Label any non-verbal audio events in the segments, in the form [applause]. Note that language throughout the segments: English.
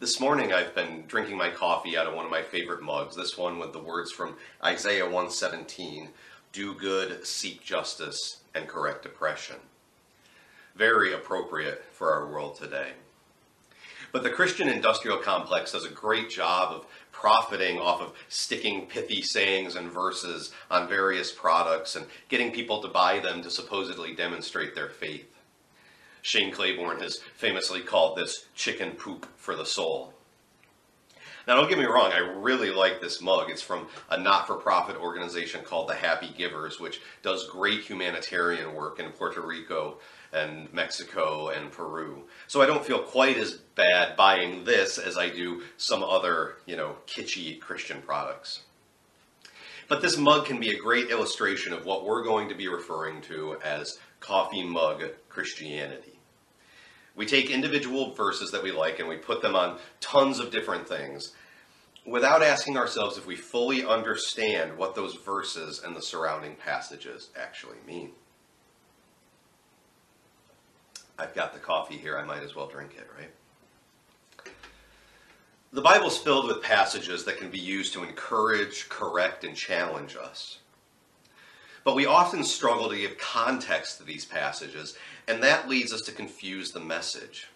This morning I've been drinking my coffee out of one of my favorite mugs, this one with the words from Isaiah 117 Do good, seek justice, and correct oppression. Very appropriate for our world today. But the Christian industrial complex does a great job of profiting off of sticking pithy sayings and verses on various products and getting people to buy them to supposedly demonstrate their faith. Shane Claiborne has famously called this chicken poop for the soul. Now, don't get me wrong, I really like this mug. It's from a not for profit organization called the Happy Givers, which does great humanitarian work in Puerto Rico and Mexico and Peru. So I don't feel quite as bad buying this as I do some other, you know, kitschy Christian products. But this mug can be a great illustration of what we're going to be referring to as coffee mug Christianity. We take individual verses that we like and we put them on tons of different things without asking ourselves if we fully understand what those verses and the surrounding passages actually mean. I've got the coffee here, I might as well drink it, right? The Bible's filled with passages that can be used to encourage, correct, and challenge us. But we often struggle to give context to these passages, and that leads us to confuse the message.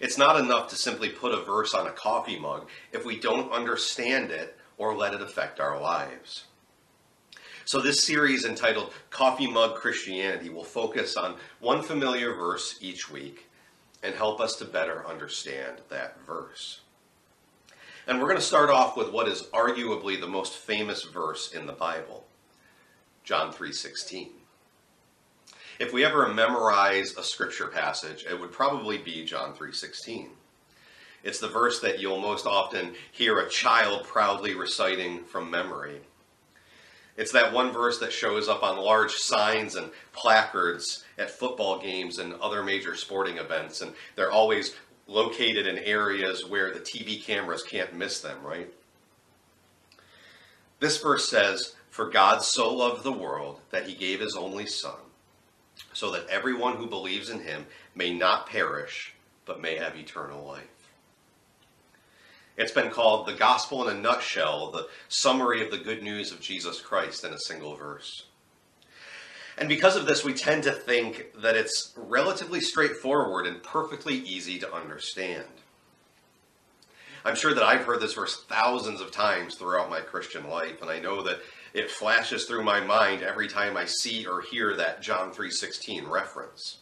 It's not enough to simply put a verse on a coffee mug if we don't understand it or let it affect our lives. So, this series entitled Coffee Mug Christianity will focus on one familiar verse each week and help us to better understand that verse. And we're going to start off with what is arguably the most famous verse in the Bible. John 3:16. If we ever memorize a scripture passage, it would probably be John 3:16. It's the verse that you'll most often hear a child proudly reciting from memory. It's that one verse that shows up on large signs and placards at football games and other major sporting events, and they're always located in areas where the TV cameras can't miss them, right? This verse says, for God so loved the world that he gave his only Son, so that everyone who believes in him may not perish, but may have eternal life. It's been called the gospel in a nutshell, the summary of the good news of Jesus Christ in a single verse. And because of this, we tend to think that it's relatively straightforward and perfectly easy to understand. I'm sure that I've heard this verse thousands of times throughout my Christian life, and I know that it flashes through my mind every time I see or hear that John 3:16 reference.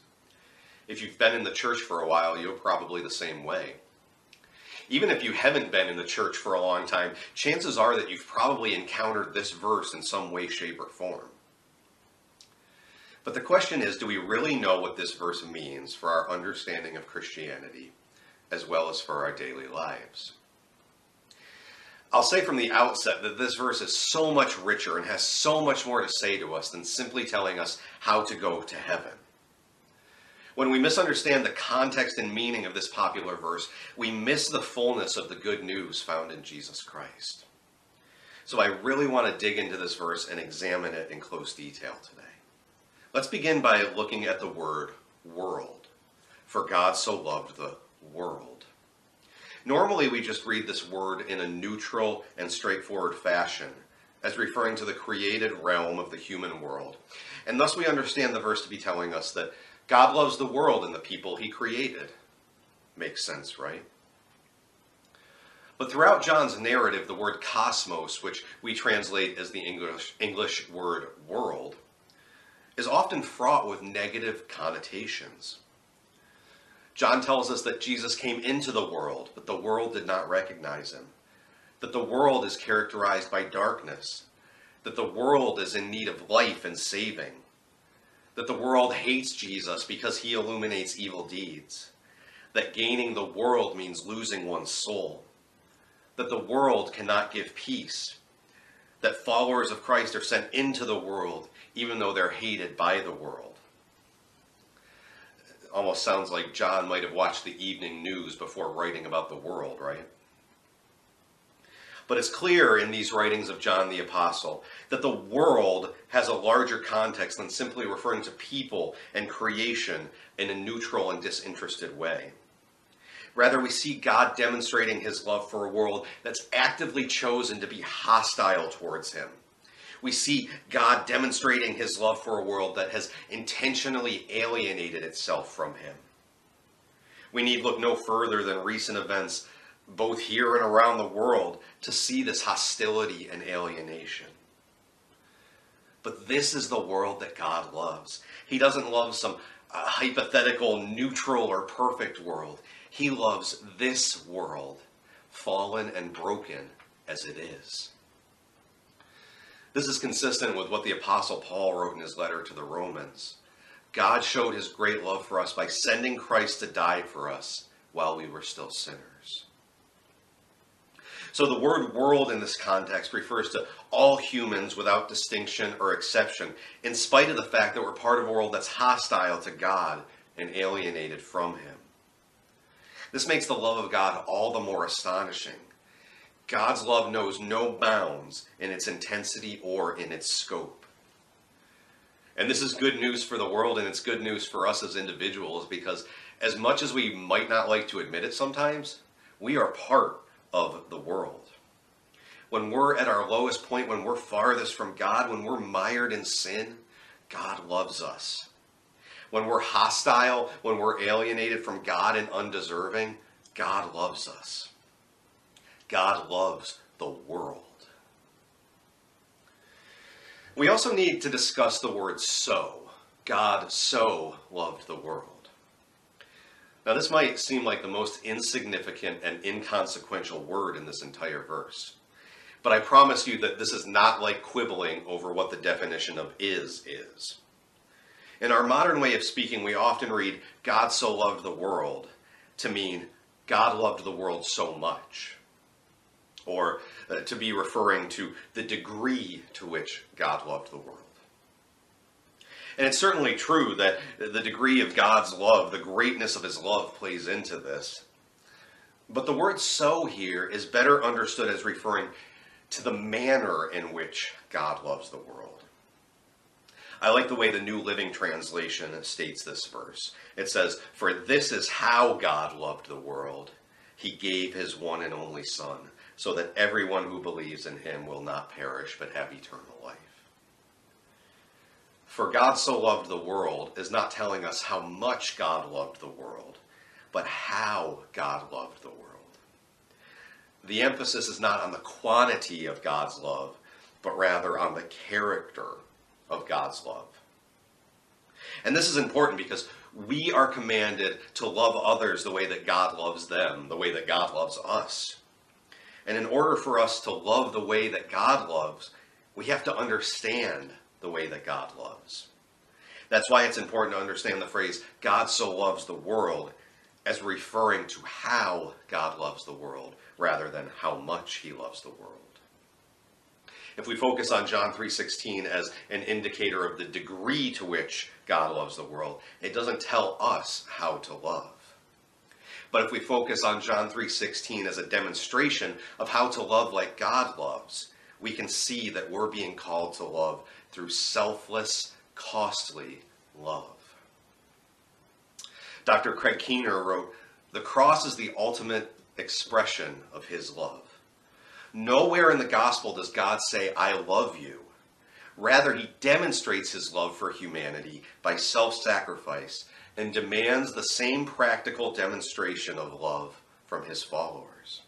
If you've been in the church for a while, you're probably the same way. Even if you haven't been in the church for a long time, chances are that you've probably encountered this verse in some way, shape, or form. But the question is do we really know what this verse means for our understanding of Christianity as well as for our daily lives? I'll say from the outset that this verse is so much richer and has so much more to say to us than simply telling us how to go to heaven. When we misunderstand the context and meaning of this popular verse, we miss the fullness of the good news found in Jesus Christ. So I really want to dig into this verse and examine it in close detail today. Let's begin by looking at the word world. For God so loved the world. Normally, we just read this word in a neutral and straightforward fashion, as referring to the created realm of the human world. And thus, we understand the verse to be telling us that God loves the world and the people he created. Makes sense, right? But throughout John's narrative, the word cosmos, which we translate as the English, English word world, is often fraught with negative connotations. John tells us that Jesus came into the world, but the world did not recognize him. That the world is characterized by darkness. That the world is in need of life and saving. That the world hates Jesus because he illuminates evil deeds. That gaining the world means losing one's soul. That the world cannot give peace. That followers of Christ are sent into the world even though they're hated by the world almost sounds like John might have watched the evening news before writing about the world, right? But it's clear in these writings of John the Apostle that the world has a larger context than simply referring to people and creation in a neutral and disinterested way. Rather, we see God demonstrating his love for a world that's actively chosen to be hostile towards him. We see God demonstrating his love for a world that has intentionally alienated itself from him. We need look no further than recent events, both here and around the world, to see this hostility and alienation. But this is the world that God loves. He doesn't love some uh, hypothetical, neutral, or perfect world. He loves this world, fallen and broken as it is. This is consistent with what the Apostle Paul wrote in his letter to the Romans. God showed his great love for us by sending Christ to die for us while we were still sinners. So the word world in this context refers to all humans without distinction or exception, in spite of the fact that we're part of a world that's hostile to God and alienated from him. This makes the love of God all the more astonishing. God's love knows no bounds in its intensity or in its scope. And this is good news for the world and it's good news for us as individuals because, as much as we might not like to admit it sometimes, we are part of the world. When we're at our lowest point, when we're farthest from God, when we're mired in sin, God loves us when we're hostile, when we're alienated from God and undeserving, God loves us. God loves the world. We also need to discuss the word so. God so loved the world. Now, this might seem like the most insignificant and inconsequential word in this entire verse. But I promise you that this is not like quibbling over what the definition of is is. In our modern way of speaking, we often read, God so loved the world to mean God loved the world so much, or uh, to be referring to the degree to which God loved the world. And it's certainly true that the degree of God's love, the greatness of his love, plays into this. But the word so here is better understood as referring to the manner in which God loves the world. I like the way the New Living Translation states this verse. It says, For this is how God loved the world. He gave his one and only Son, so that everyone who believes in him will not perish but have eternal life. For God so loved the world is not telling us how much God loved the world, but how God loved the world. The emphasis is not on the quantity of God's love, but rather on the character of God's love. And this is important because we are commanded to love others the way that God loves them, the way that God loves us. And in order for us to love the way that God loves, we have to understand the way that God loves. That's why it's important to understand the phrase, God so loves the world, as referring to how God loves the world rather than how much he loves the world if we focus on John 3:16 as an indicator of the degree to which God loves the world, it doesn't tell us how to love. But if we focus on John 3:16 as a demonstration of how to love like God loves, we can see that we're being called to love through selfless, costly love. Dr. Craig Keener wrote, "The cross is the ultimate expression of his love. Nowhere in the gospel does God say, I love you. Rather, he demonstrates his love for humanity by self sacrifice and demands the same practical demonstration of love from his followers.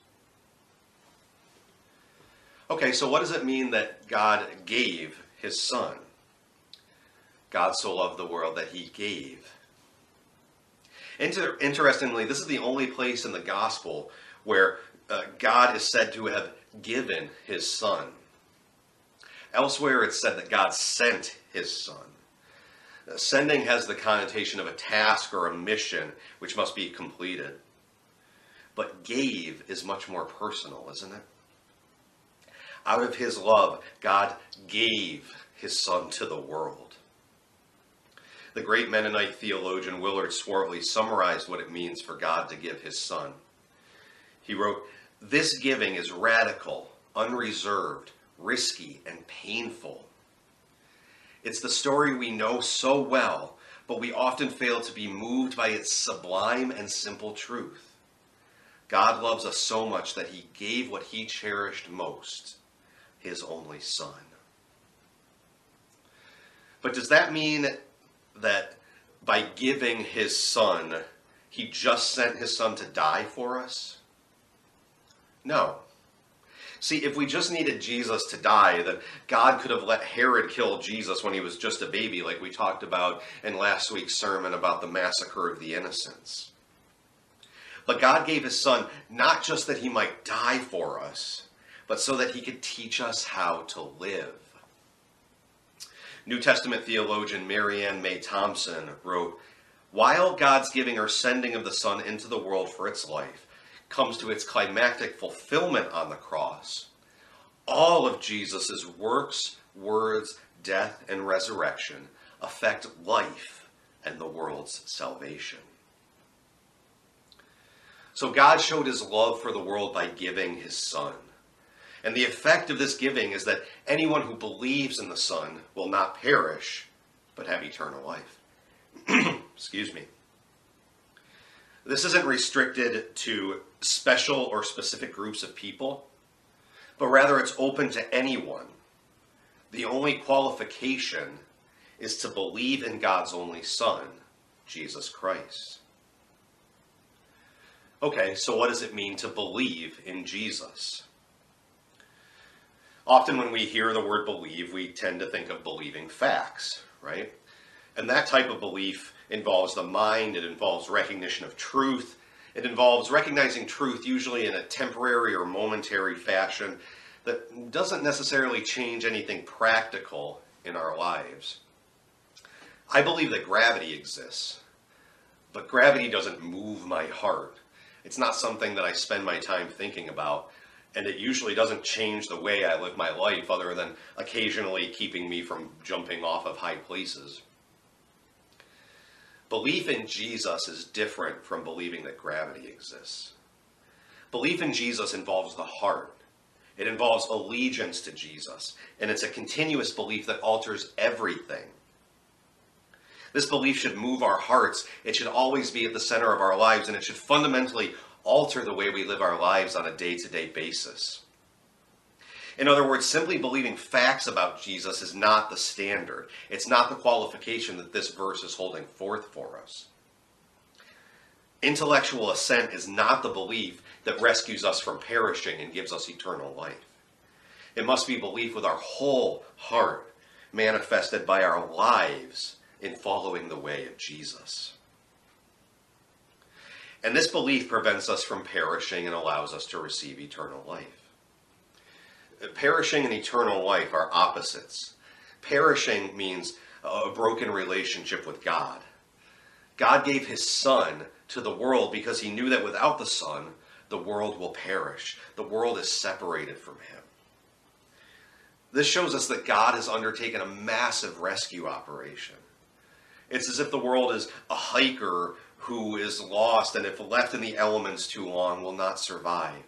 Okay, so what does it mean that God gave his son? God so loved the world that he gave. Inter- interestingly, this is the only place in the gospel where uh, God is said to have given his son. Elsewhere, it's said that God sent his son. Sending has the connotation of a task or a mission which must be completed. But gave is much more personal, isn't it? Out of his love, God gave his son to the world. The great Mennonite theologian Willard Swartley summarized what it means for God to give his son. He wrote, this giving is radical, unreserved, risky, and painful. It's the story we know so well, but we often fail to be moved by its sublime and simple truth. God loves us so much that he gave what he cherished most, his only son. But does that mean that by giving his son, he just sent his son to die for us? No. See, if we just needed Jesus to die, then God could have let Herod kill Jesus when he was just a baby, like we talked about in last week's sermon about the massacre of the innocents. But God gave his son not just that he might die for us, but so that he could teach us how to live. New Testament theologian Marianne Meye Thompson wrote, While God's giving or sending of the Son into the world for its life comes to its climactic fulfillment on the cross, all of Jesus' works, words, death, and resurrection affect life and the world's salvation. So God showed his love for the world by giving his Son. And the effect of this giving is that anyone who believes in the Son will not perish, but have eternal life. [clears throat] Excuse me. This isn't restricted to special or specific groups of people, but rather it's open to anyone. The only qualification is to believe in God's only Son, Jesus Christ. Okay, so what does it mean to believe in Jesus? Often when we hear the word believe, we tend to think of believing facts, right? And that type of belief involves the mind, it involves recognition of truth, it involves recognizing truth usually in a temporary or momentary fashion that doesn't necessarily change anything practical in our lives. I believe that gravity exists, but gravity doesn't move my heart. It's not something that I spend my time thinking about, and it usually doesn't change the way I live my life other than occasionally keeping me from jumping off of high places. Belief in Jesus is different from believing that gravity exists. Belief in Jesus involves the heart. It involves allegiance to Jesus, and it's a continuous belief that alters everything. This belief should move our hearts. It should always be at the center of our lives, and it should fundamentally alter the way we live our lives on a day to day basis. In other words, simply believing facts about Jesus is not the standard. It's not the qualification that this verse is holding forth for us. Intellectual assent is not the belief that rescues us from perishing and gives us eternal life. It must be belief with our whole heart, manifested by our lives in following the way of Jesus. And this belief prevents us from perishing and allows us to receive eternal life perishing and eternal life are opposites. Perishing means a broken relationship with God. God gave his son to the world because he knew that without the son, the world will perish. The world is separated from him. This shows us that God has undertaken a massive rescue operation. It's as if the world is a hiker who is lost and if left in the elements too long will not survive.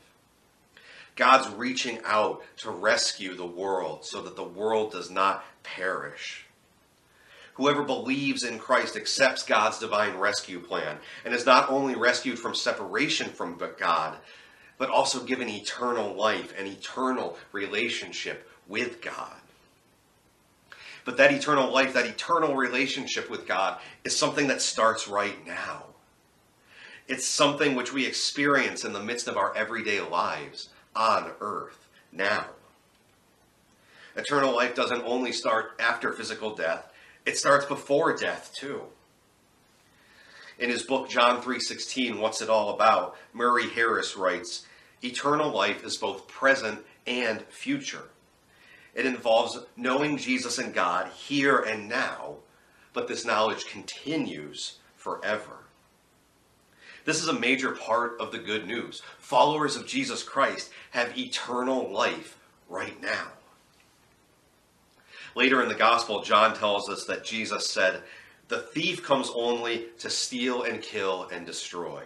God's reaching out to rescue the world so that the world does not perish. Whoever believes in Christ accepts God's divine rescue plan and is not only rescued from separation from God, but also given eternal life and eternal relationship with God. But that eternal life, that eternal relationship with God, is something that starts right now. It's something which we experience in the midst of our everyday lives on earth now. Eternal life doesn't only start after physical death, it starts before death too. In his book John 3:16, What's It All About? Murray Harris writes, "Eternal life is both present and future. It involves knowing Jesus and God here and now, but this knowledge continues forever. This is a major part of the good news. Followers of Jesus Christ have eternal life right now. Later in the gospel, John tells us that Jesus said, The thief comes only to steal and kill and destroy.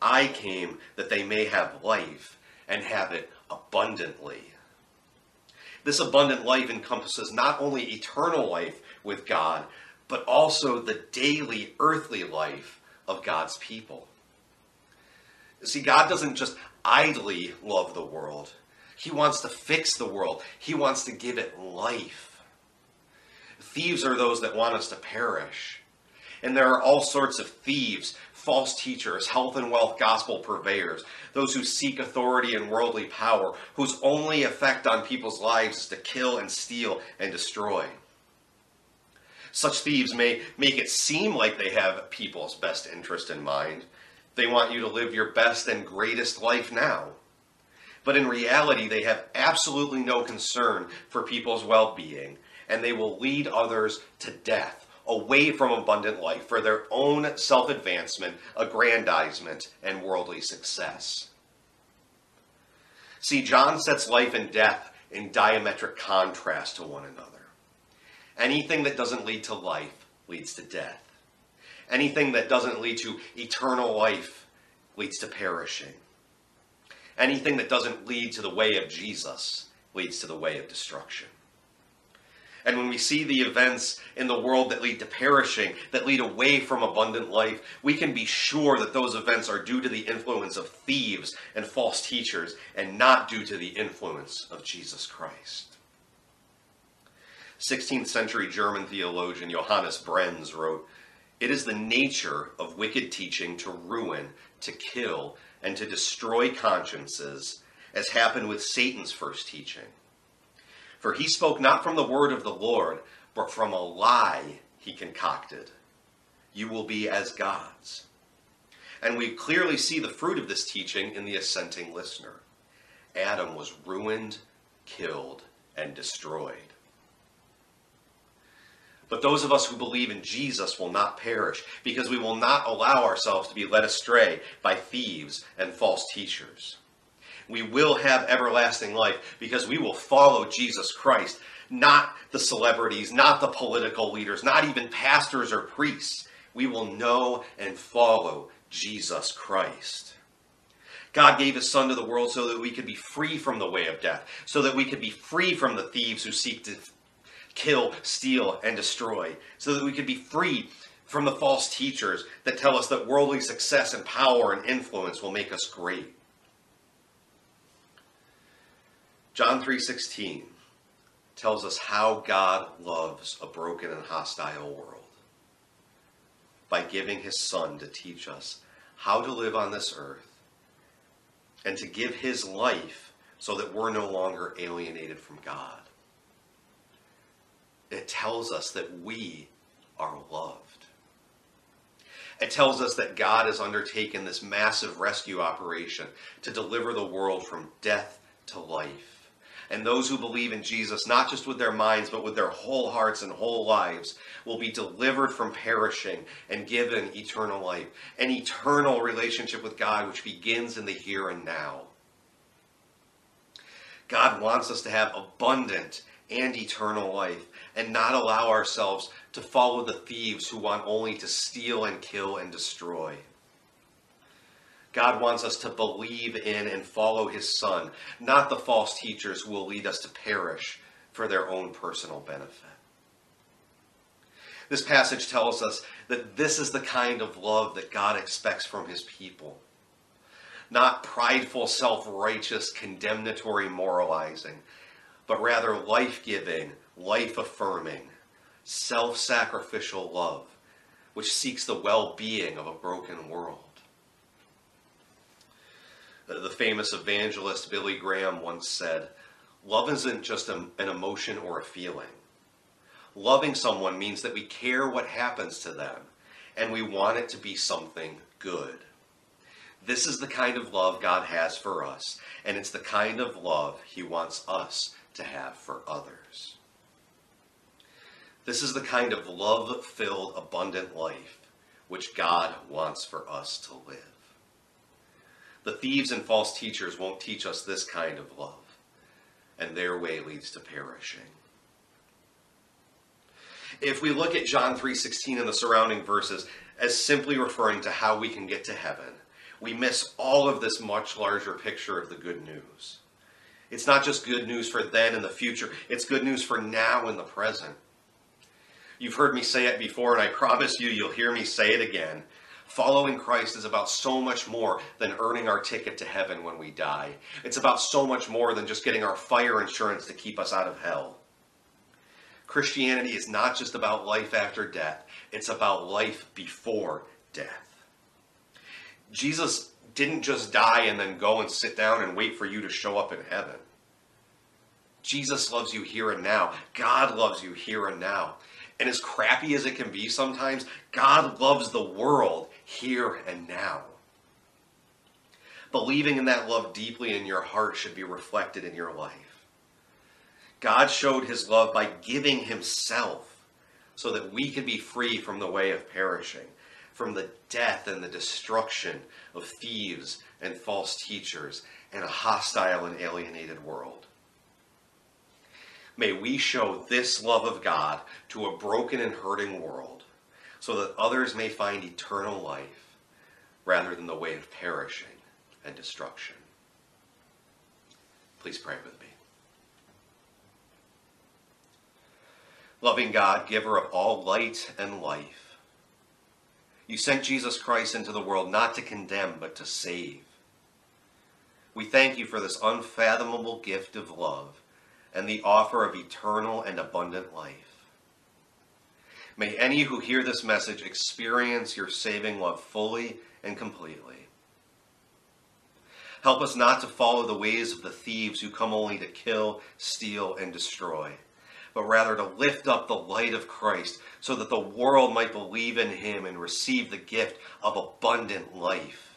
I came that they may have life and have it abundantly. This abundant life encompasses not only eternal life with God, but also the daily earthly life of God's people. See, God doesn't just idly love the world, He wants to fix the world, He wants to give it life. Thieves are those that want us to perish. And there are all sorts of thieves, false teachers, health and wealth gospel purveyors, those who seek authority and worldly power, whose only effect on people's lives is to kill and steal and destroy. Such thieves may make it seem like they have people's best interest in mind. They want you to live your best and greatest life now. But in reality, they have absolutely no concern for people's well being, and they will lead others to death away from abundant life for their own self advancement, aggrandizement, and worldly success. See, John sets life and death in diametric contrast to one another. Anything that doesn't lead to life leads to death. Anything that doesn't lead to eternal life leads to perishing. Anything that doesn't lead to the way of Jesus leads to the way of destruction. And when we see the events in the world that lead to perishing, that lead away from abundant life, we can be sure that those events are due to the influence of thieves and false teachers and not due to the influence of Jesus Christ. 16th century German theologian Johannes Brenz wrote, It is the nature of wicked teaching to ruin, to kill, and to destroy consciences, as happened with Satan's first teaching. For he spoke not from the word of the Lord, but from a lie he concocted. You will be as gods. And we clearly see the fruit of this teaching in the assenting listener. Adam was ruined, killed, and destroyed. But those of us who believe in Jesus will not perish because we will not allow ourselves to be led astray by thieves and false teachers we will have everlasting life because we will follow Jesus Christ, not the celebrities, not the political leaders, not even pastors or priests. We will know and follow Jesus Christ. God gave his son to the world so that we could be free from the way of death, so that we could be free from the thieves who seek to kill, steal, and destroy, so that we could be free from the false teachers that tell us that worldly success and power and influence will make us great. John 3:16 tells us how God loves a broken and hostile world by giving his son to teach us how to live on this earth and to give his life so that we're no longer alienated from God. It tells us that we are loved. It tells us that God has undertaken this massive rescue operation to deliver the world from death to life and those who believe in Jesus, not just with their minds, but with their whole hearts and whole lives, will be delivered from perishing and given eternal life, an eternal relationship with God which begins in the here and now. God wants us to have abundant and eternal life and not allow ourselves to follow the thieves who want only to steal and kill and destroy. God wants us to believe in and follow his son, not the false teachers who will lead us to perish for their own personal benefit. This passage tells us that this is the kind of love that God expects from his people. Not prideful, self righteous, condemnatory moralizing, but rather life giving, life affirming, self sacrificial love, which seeks the well being of a broken world. The famous evangelist Billy Graham once said, Love isn't just an emotion or a feeling. Loving someone means that we care what happens to them and we want it to be something good. This is the kind of love God has for us, and it's the kind of love He wants us to have for others. This is the kind of love filled, abundant life which God wants for us to live. The thieves and false teachers won't teach us this kind of love, and their way leads to perishing. If we look at John 3:16 and the surrounding verses as simply referring to how we can get to heaven, we miss all of this much larger picture of the good news. It's not just good news for then and the future, it's good news for now and the present. You've heard me say it before, and I promise you, you'll hear me say it again. Following Christ is about so much more than earning our ticket to heaven when we die. It's about so much more than just getting our fire insurance to keep us out of hell. Christianity is not just about life after death, it's about life before death. Jesus didn't just die and then go and sit down and wait for you to show up in heaven. Jesus loves you here and now. God loves you here and now. And as crappy as it can be sometimes, God loves the world here and now. Believing in that love deeply in your heart should be reflected in your life. God showed his love by giving himself so that we could be free from the way of perishing, from the death and the destruction of thieves and false teachers and a hostile and alienated world. May we show this love of God to a broken and hurting world so that others may find eternal life rather than the way of perishing and destruction. Please pray with me. Loving God, giver of all light and life, you sent Jesus Christ into the world not to condemn, but to save. We thank you for this unfathomable gift of love and the offer of eternal and abundant life. May any who hear this message experience your saving love fully and completely. Help us not to follow the ways of the thieves who come only to kill, steal, and destroy, but rather to lift up the light of Christ so that the world might believe in him and receive the gift of abundant life.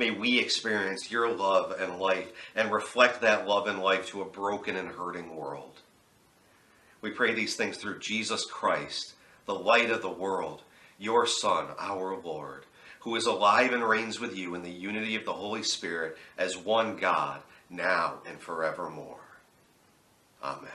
May we experience your love and life and reflect that love and life to a broken and hurting world. We pray these things through Jesus Christ, the light of the world, your Son, our Lord, who is alive and reigns with you in the unity of the Holy Spirit as one God, now and forevermore. Amen.